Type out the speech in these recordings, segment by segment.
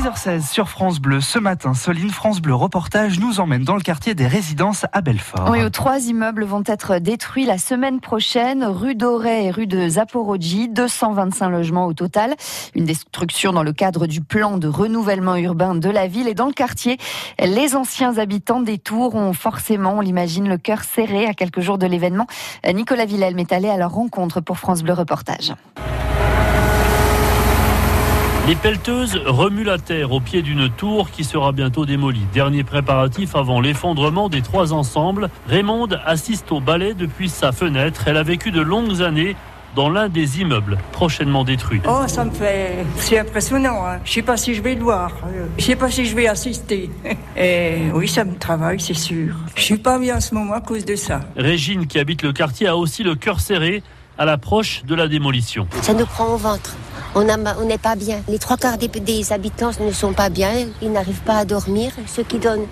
6h16 sur France Bleu. Ce matin, Soline France Bleu Reportage nous emmène dans le quartier des résidences à Belfort. Trois immeubles vont être détruits la semaine prochaine, rue Doré et rue de Zaporozhye, 225 logements au total. Une destruction dans le cadre du plan de renouvellement urbain de la ville et dans le quartier. Les anciens habitants des tours ont forcément, on l'imagine, le cœur serré à quelques jours de l'événement. Nicolas Villel est allé à leur rencontre pour France Bleu Reportage. Les pelleteuses remuent la terre au pied d'une tour qui sera bientôt démolie. Dernier préparatif avant l'effondrement des trois ensembles. Raymonde assiste au balai depuis sa fenêtre. Elle a vécu de longues années dans l'un des immeubles prochainement détruits. Oh, ça me fait... C'est impressionnant. Hein. Je sais pas si je vais le voir. Je sais pas si je vais assister. Et oui, ça me travaille, c'est sûr. Je suis pas bien en ce moment à cause de ça. Régine, qui habite le quartier, a aussi le cœur serré à l'approche de la démolition. Ça nous prend au ventre. On n'est pas bien. Les trois quarts des, habitants ne sont pas bien. Ils n'arrivent pas à dormir. Ceux qui donnent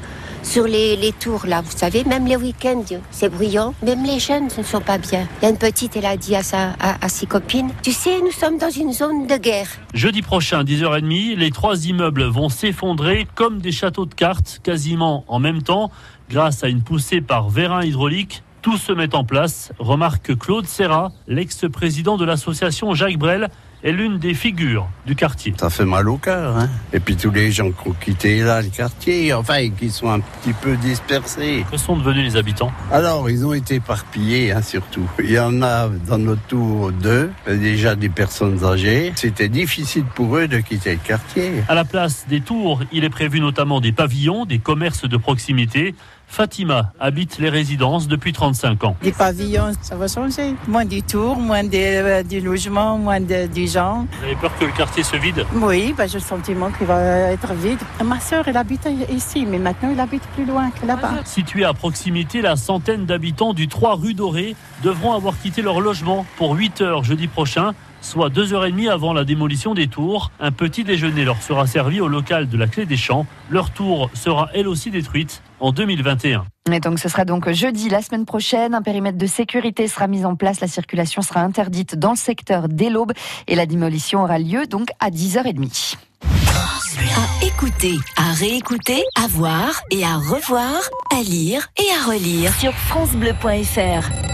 sur les, tours, là, vous savez, même les week-ends, c'est bruyant. Même les jeunes ne sont pas bien. Il y a une petite, elle a dit à, sa, à, ses copines, tu sais, nous sommes dans une zone de guerre. Jeudi prochain, 10h30, les trois immeubles vont s'effondrer comme des châteaux de cartes, quasiment en même temps, grâce à une poussée par vérin hydraulique tout se met en place, remarque Claude Serra, l'ex-président de l'association Jacques Brel, est l'une des figures du quartier. Ça fait mal au cœur. Hein Et puis tous les gens qui ont quitté là le quartier, enfin qui sont un petit peu dispersés. Que sont devenus les habitants? Alors ils ont été éparpillés hein, surtout. Il y en a dans notre tour deux, déjà des personnes âgées. C'était difficile pour eux de quitter le quartier. À la place des tours, il est prévu notamment des pavillons, des commerces de proximité. Fatima habite les résidences depuis 35 ans. Des pavillons, ça va changer. Moins du tour, moins de, euh, du logement, moins de, du gens. Vous avez peur que le quartier se vide? Oui, bah, j'ai le sentiment qu'il va être vide. Ma sœur, elle habite ici, mais maintenant, elle habite plus loin que là-bas. Située à proximité, la centaine d'habitants du 3 rue Dorée devront avoir quitté leur logement pour 8 heures jeudi prochain soit deux heures et demie avant la démolition des tours. Un petit déjeuner leur sera servi au local de la Clé des Champs. Leur tour sera elle aussi détruite en 2021. Et donc ce sera donc jeudi la semaine prochaine. Un périmètre de sécurité sera mis en place. La circulation sera interdite dans le secteur dès l'aube et la démolition aura lieu donc à 10h30. À écouter, à réécouter, à voir et à revoir, à lire et à relire sur francebleu.fr.